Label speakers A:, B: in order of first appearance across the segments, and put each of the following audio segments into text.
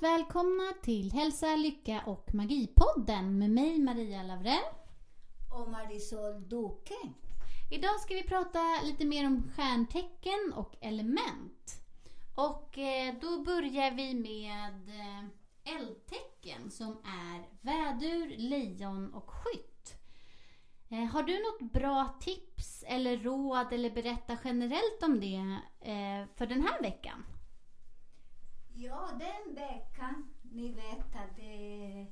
A: Varmt välkomna till Hälsa, Lycka och Magipodden med mig Maria Lavrell.
B: och Marisol Duque.
A: Idag ska vi prata lite mer om stjärntecken och element. Och eh, då börjar vi med eh, eldtecken som är vädur, lejon och skytt. Eh, har du något bra tips eller råd eller berätta generellt om det för den här veckan?
B: Ja, den veckan, ni vet att det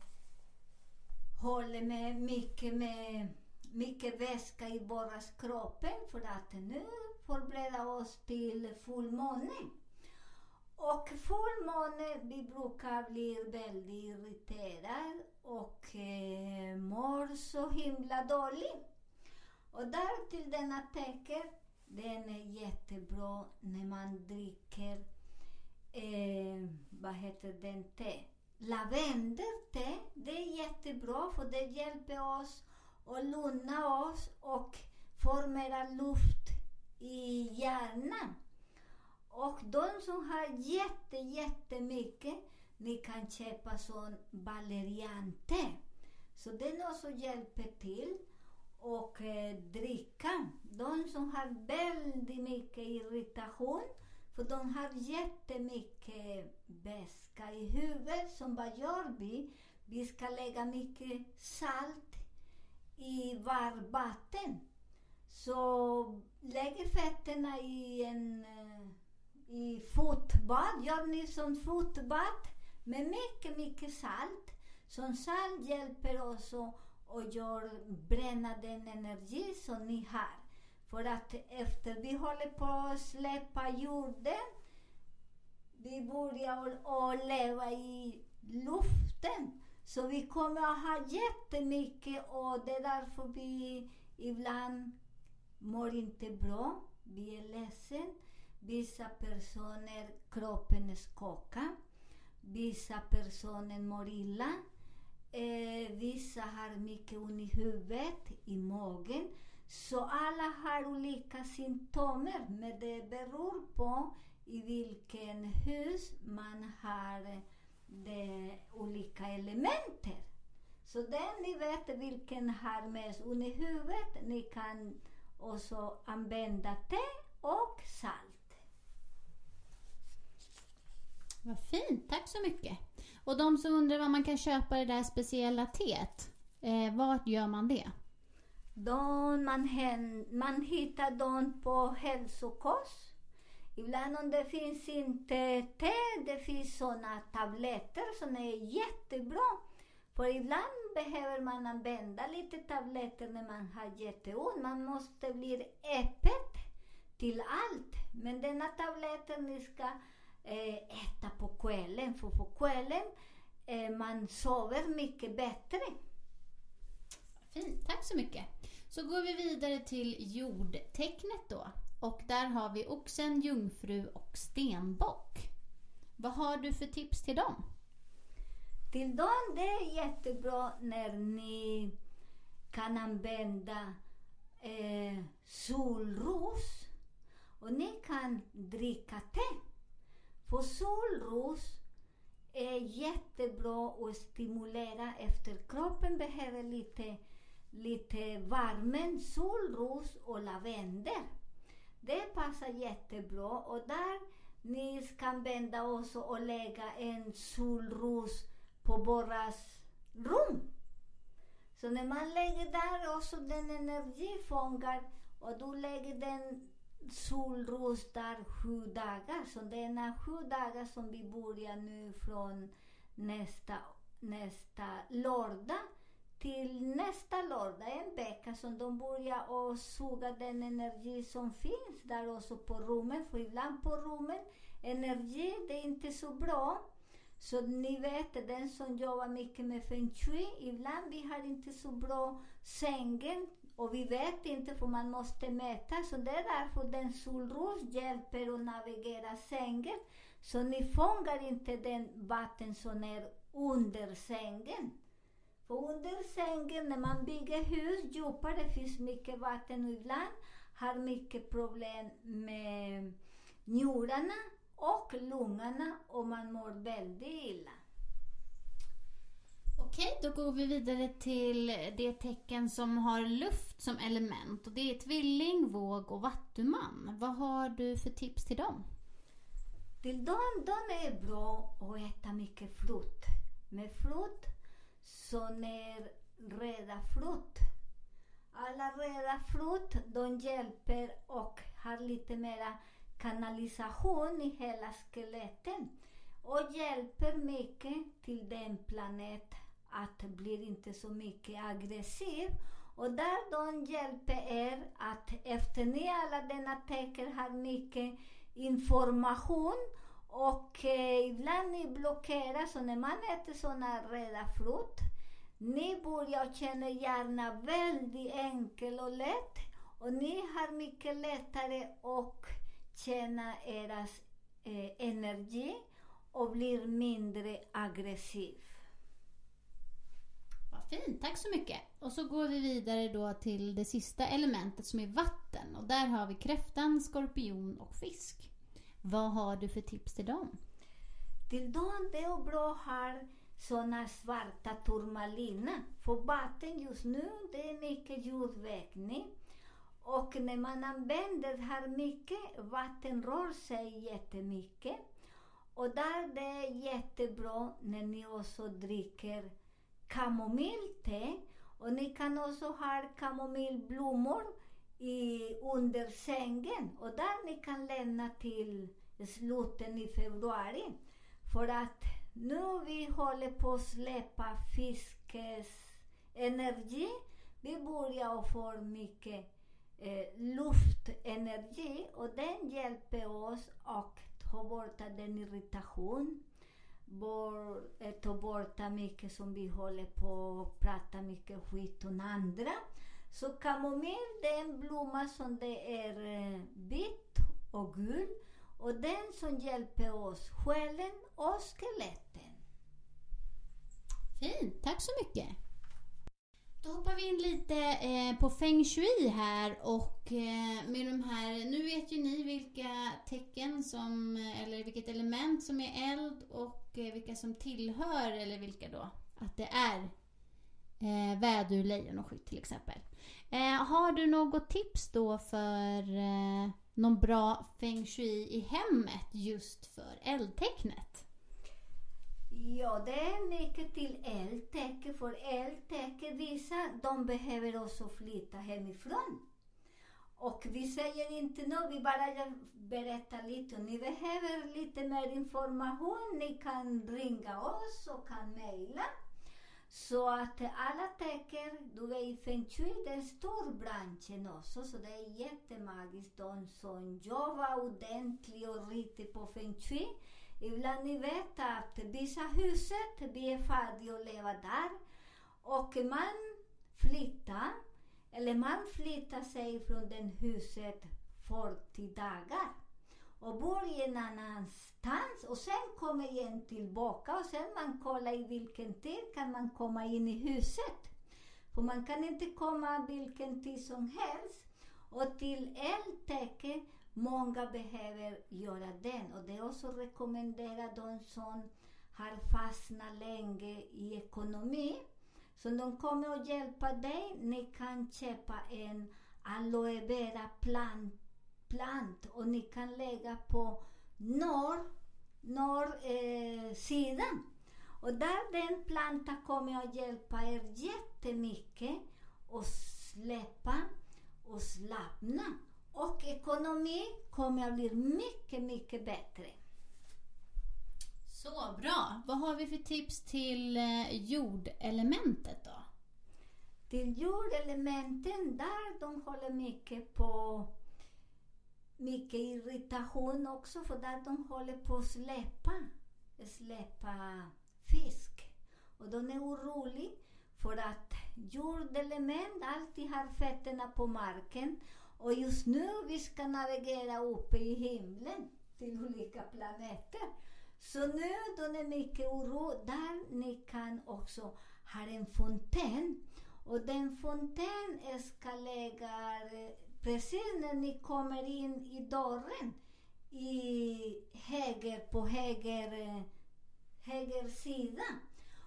B: håller med mycket med mycket väska i våra kroppar för att nu förbereda oss till fullmåne. Och fullmåne, vi brukar bli väldigt irriterade och eh, mår så himla dåligt. Och därtill denna tecken, den är jättebra när man dricker eh, vad heter den te? Lavendelte, det är jättebra för det hjälper oss att lugna oss och får mera luft i hjärnan. Och de som har jätte, jättemycket, ni kan köpa sån valeriante. Så den också hjälper till och eh, dricka. De som har väldigt mycket irritation, för de har jättemycket beska i huvudet. Som vad gör vi? Vi ska lägga mycket salt i varmvatten. Så lägg fötterna i en eh, i fotbad. Gör ni som fotbad med mycket, mycket salt. Som salt hjälper oss att gör, bränna den energi som ni har. För att efter vi håller på att släppa jorden, vi börjar att leva i luften. Så vi kommer att ha jättemycket och det är därför vi ibland mår inte bra. Vi är ledsen. Vissa personer, kroppen skakar. Vissa personer mår illa. Eh, vissa har mycket ont i huvudet, i magen. Så alla har olika symptom, men det beror på i vilken hus man har eh, de olika elementen. Så den ni vet vilken har mest under huvudet, ni kan också använda te och salt.
A: Vad fint, tack så mycket. Och de som undrar var man kan köpa det där speciella teet, eh, vart gör man det?
B: De, man, hen, man hittar dem på hälsokost. Ibland om det finns inte te, det finns sådana tabletter som är jättebra. För ibland behöver man använda lite tabletter när man har jätteont. Man måste bli öppet till allt. Men denna tabletten ni ska eh, äta på kvällen, för på kvällen eh, man sover mycket bättre.
A: Fint, tack så mycket. Så går vi vidare till jordtecknet då. Och där har vi oxen, jungfru och stenbock. Vad har du för tips till dem?
B: Till dem det är jättebra när ni kan använda eh, solros och ni kan dricka te. För solros är jättebra att stimulera efter kroppen behöver lite, lite varmen Solros och lavendel. Det passar jättebra och där ni kan vända också och lägga en solros på våras rum. Så när man lägger där också den energi fångar och du lägger den solros där sju dagar. Så det är sju dagar som vi börjar nu från nästa, nästa lördag till nästa lördag, en vecka, som de börjar och suga den energi som finns där också på rummen, För ibland på rummen, energi, det är inte så bra. Så ni vet, den som jobbar mycket med feng shui, ibland vi har inte så bra sängen och vi vet inte för man måste mäta. Så det är därför den solros hjälper att navigera sängen. Så ni fångar inte den vatten som är under sängen. För under sängen, när man bygger hus djupare, finns mycket vatten och ibland har mycket problem med njurarna och lungorna och man mår väldigt illa.
A: Okej, då går vi vidare till det tecken som har luft som element. Och det är tvilling, våg och vattuman. Vad har du för tips till dem?
B: Till dem, de är bra att äta mycket frukt. Med frukt som är röda frukt. Alla röda frukt, de hjälper och har lite mera kanalisation i hela skeletten och hjälper mycket till den planet att bli inte så mycket aggressiv. Och där de hjälper er att efter ni alla denna tecken har mycket information och eh, ibland ni blockerar, så när man äter sådana röda frukt, ni börjar känna hjärnan väldigt enkel och lätt och ni har mycket lättare att känna eras eh, energi och blir mindre aggressiv.
A: Vad fint, tack så mycket. Och så går vi vidare då till det sista elementet som är vatten. Och där har vi kräftan, skorpion och fisk. Vad har du för tips till dem?
B: Till dem det är bra att ha såna svarta turmaliner. För vatten just nu, det är mycket jordvägning. Och när man använder här mycket, vatten rör sig jättemycket. Och där det är jättebra när ni också dricker kamomillte. Och ni kan också ha kamomillblommor i, under sängen. Och där ni kan lämna till slutet i februari. För att nu vi håller på att släppa fiskens energi. Vi börjar få mycket eh, luftenergi och den hjälper oss att ta bort den irritation, bort, eh, ta bort mycket som vi håller på att prata mycket skit om andra. Så kamomill det är en blomma som det är eh, vitt och gul och den som hjälper oss själen och skeletten.
A: Fint, tack så mycket. Då hoppar vi in lite eh, på feng shui här och eh, med de här, nu vet ju ni vilka tecken som, eller vilket element som är eld och eh, vilka som tillhör, eller vilka då, att det är eh, vädur, lejon och skytt till exempel. Eh, har du något tips då för eh, någon bra feng shui i hemmet just för eldtecknet?
B: Ja, det är mycket till eldtecken för eldtecken vissa de behöver också flytta hemifrån. Och vi säger inte något, vi bara berättar lite. Ni behöver lite mer information, ni kan ringa oss och kan mejla. Så att alla tecken, du vet i feng shui, det är en stor bransch också, så det är jättemagiskt. De som jobbar ordentligt och riktigt på feng shui. Ibland ni vet att vissa huset, vi är färdiga att leva där. Och man flyttar, eller man flyttar sig från det huset 40 dagar och bor i en annanstans och sen kommer igen tillbaka och sen man kollar i vilken tid kan man komma in i huset. För man kan inte komma vilken tid som helst. Och till eldtäcke, många behöver göra den. Och det är också rekommenderat de som har fastnat länge i ekonomi. Så de kommer att hjälpa dig. Ni kan köpa en aloe Vera planta plant och ni kan lägga på norr, norr eh, sidan. Och där den plantan kommer att hjälpa er jättemycket att släppa och slappna. Och ekonomi kommer att bli mycket, mycket bättre.
A: Så bra! Vad har vi för tips till eh, jordelementet då?
B: Till jordelementen, där de håller mycket på mycket irritation också för att de håller på att släppa, släppa fisk. Och de är oroliga för att jordelement alltid har fötterna på marken och just nu vi ska navigera uppe i himlen till olika planeter. Så nu de är mycket oro. Där ni kan också ha en fontän. Och den fontän ska lägga precis när ni kommer in i dörren i höger, på höger, eh, höger sida.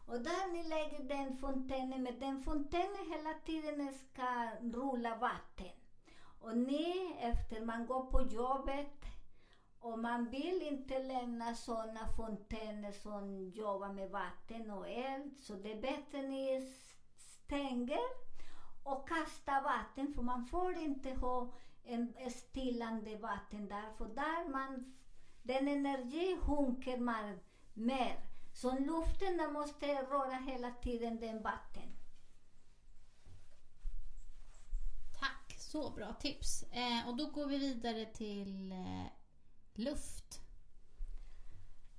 B: Och där ni lägger den fontänen, men den fontänen hela tiden ska rulla vatten. Och ni, efter man går på jobbet och man vill inte lämna sådana fontäner som jobbar med vatten och eld, så det är bättre ni stänger och kasta vatten, för man får inte ha en stillande vatten där, för där man, den energi sjunker man mer. Så luften måste röra hela tiden den vatten.
A: Tack, så bra tips. Eh, och då går vi vidare till eh, luft.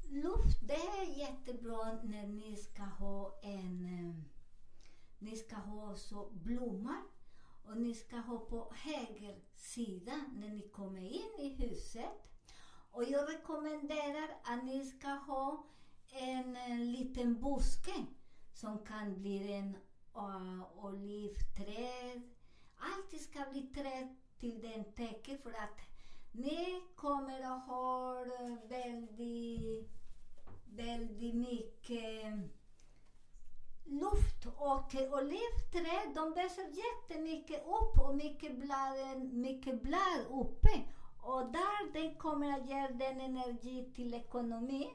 B: Luft, det är jättebra när ni ska ha en eh, ni ska ha också blommor och ni ska ha på höger sida när ni kommer in i huset. Och jag rekommenderar att ni ska ha en, en liten buske som kan bli en uh, olivträd. Allt ska bli träd till den täcker för att ni kommer att ha väldigt, väldigt mycket luft och olivträd, de växer jättemycket upp och mycket blad, mycket blad uppe. Och där det kommer att ge den energi till ekonomi.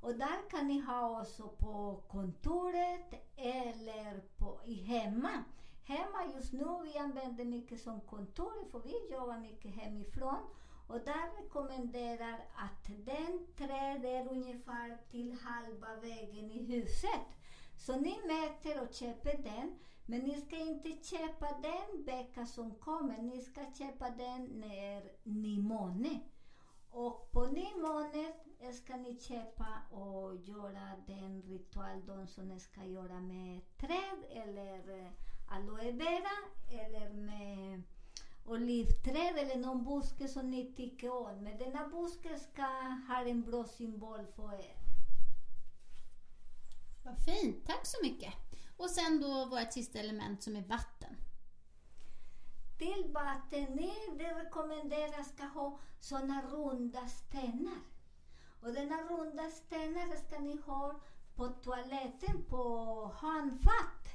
B: Och där kan ni ha också på kontoret eller på, i hemma. Hemma just nu vi använder mycket som kontor för vi jobbar mycket hemifrån. Och där rekommenderar att den träd är ungefär till halva vägen i huset. Så ni mäter och köper den, men ni ska inte köpa den vecka som kommer. Ni ska köpa den när ni måne. Och på ny månad ska ni köpa och göra den ritual de som ska göra med träd eller eh, aloe vera eller med olivträd eller någon buske som ni tycker om. Men denna buske ska ha en bra symbol för er.
A: Vad fint, tack så mycket. Och sen då vårt sista element som är vatten.
B: Till vatten, det rekommenderas ska ha sådana runda stenar. Och denna runda stenar ska ni ha på toaletten på handfat.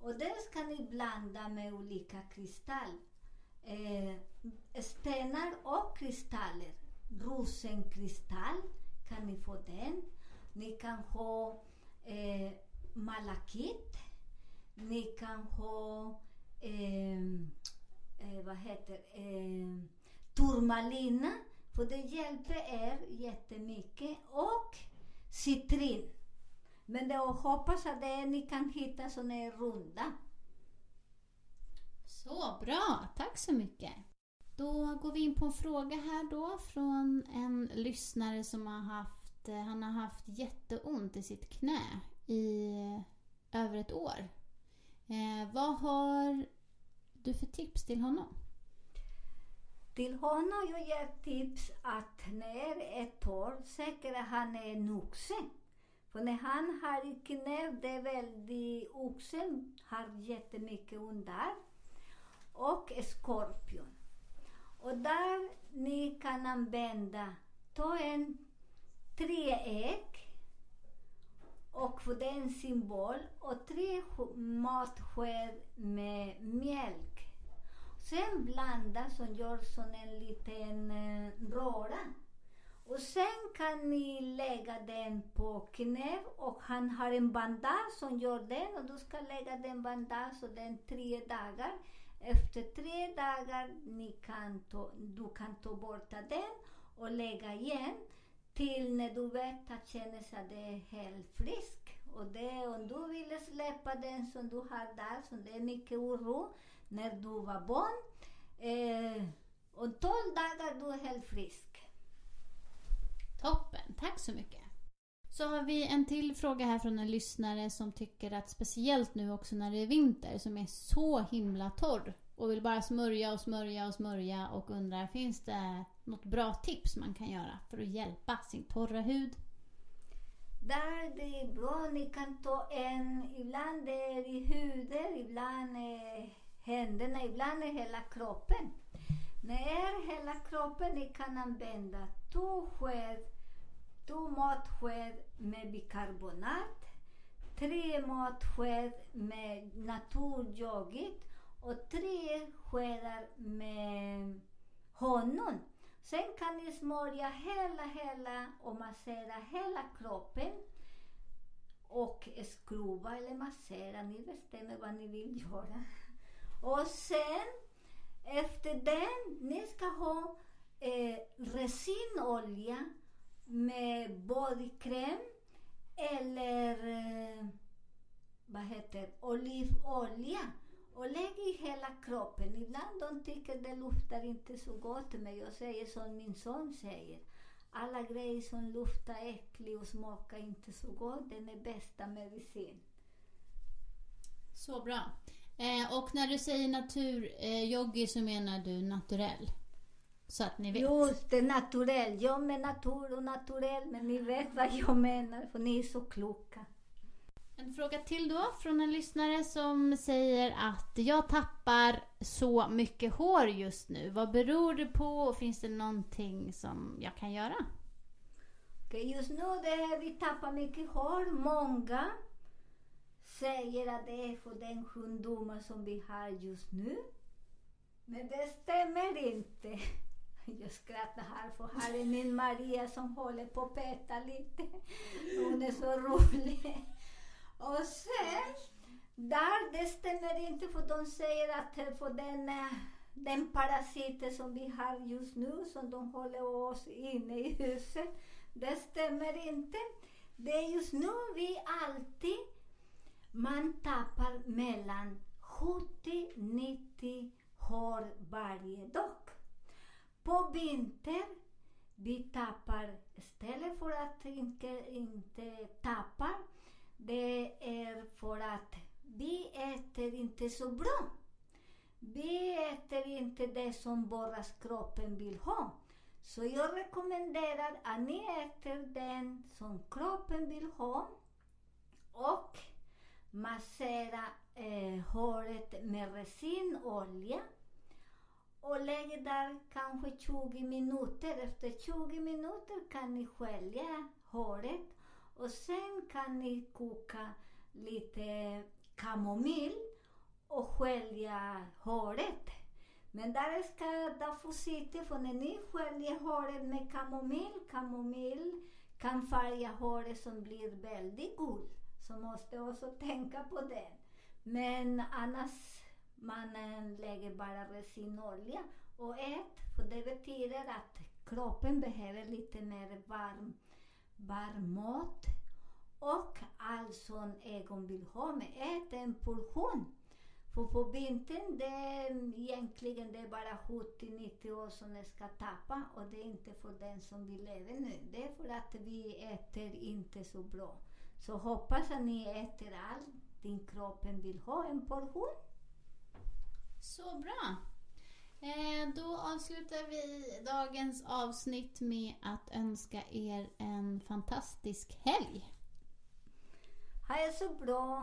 B: Och det ska ni blanda med olika kristall. Eh, stenar och kristaller. Rosenkristall kan ni få den. Ni kan ha eh, malakit. Ni kan ha eh, eh, vad heter eh, turmalina. För det hjälper er jättemycket. Och citrin. Men jag hoppas att det, ni kan hitta såna här runda.
A: Så bra, tack så mycket. Då går vi in på en fråga här då från en lyssnare som har haft, eh, han har haft jätteont i sitt knä i över ett år. Eh, vad har du för tips till honom?
B: Till honom jag ger tips att när ett år, säkert han är en oxe. För när han har i knä, det är väldigt, oxen har jättemycket ont där. Och skorpion. Och där ni kan använda, ta en tre ägg och för den symbol och tre matsked med mjölk. Sen blanda som gör som en liten eh, röra. Och sen kan ni lägga den på knä och han har en bandage som gör den och du ska lägga den bandage och den tre dagar. Efter tre dagar ni kan ta, du kan ta bort den och lägga igen till när du vet att känna sig att det är helt frisk. Och det, om du vill släppa den som du har där, som det är mycket oro, när du var barn. Eh, om 12 dagar du är helt frisk.
A: Toppen, tack så mycket. Så har vi en till fråga här från en lyssnare som tycker att speciellt nu också när det är vinter som är så himla torr och vill bara smörja och smörja och smörja och undrar finns det något bra tips man kan göra för att hjälpa sin torra hud?
B: Där det är bra, ni kan ta en, ibland det är i huden, ibland är händerna, ibland är hela kroppen. När hela kroppen ni kan använda två sked, två matsked med bikarbonat, tre matsked med naturyoghurt och tre skedar med honung. Sen kan ni smörja hela, hela och massera hela kroppen och skruva eller massera. Ni bestämmer vad ni vill göra. Och sen efter den, ni ska ha eh, resinolja med bodykräm eller eh, vad heter olivolja och lägg i hela kroppen. Ibland de tycker det luktar inte så gott, men jag säger som min son säger. Alla grejer som luktar äckligt och smakar inte så gott, den är bästa medicin.
A: Så bra. Eh, och när du säger naturyogi eh, så menar du naturell? Så att ni vet.
B: Just det, naturell. Jag med natur och naturell, men ni vet vad jag menar, för ni är så kloka.
A: En fråga till då från en lyssnare som säger att jag tappar så mycket hår just nu. Vad beror det på och finns det någonting som jag kan göra?
B: Okay, just nu det är vi tappar mycket hår. Många säger att det är för den sjukdomen som vi har just nu. Men det stämmer inte. Jag skrattar här för här är min Maria som håller på att peta lite. Hon är så rolig. Och sen, där det stämmer inte för de säger att för den, eh, den parasiten som vi har just nu, som de håller oss inne i huset, det stämmer inte. Det är just nu vi alltid, man tappar mellan 70-90 hår varje dag. På vintern, vi tappar, istället för att inte, inte tappa, det är för att vi äter inte så bra. Vi äter inte det som bara kroppen vill ha. Så jag rekommenderar att ni äter den som kroppen vill ha och massera eh, håret med resinolja och lägg där kanske 20 minuter. Efter 20 minuter kan ni skölja håret och sen kan ni koka lite kamomill och skölja håret. Men där ska det få sitta, för när ni sköljer håret med kamomill, kamomill kan färga håret som blir väldigt gul. Så måste också tänka på det. Men annars man lägger bara resinolja och ät, för det betyder att kroppen behöver lite mer varm varm mat och allt som Egon vill ha med ät en portion. För på vintern det är egentligen det är bara 70-90 år som ska tappa och det är inte för den som vi lever nu. Det är för att vi äter inte så bra. Så hoppas att ni äter allt din kropp vill ha en portion.
A: Så bra. Eh, då avslutar vi dagens avsnitt med att önska er en fantastisk helg.
B: Ha det så bra!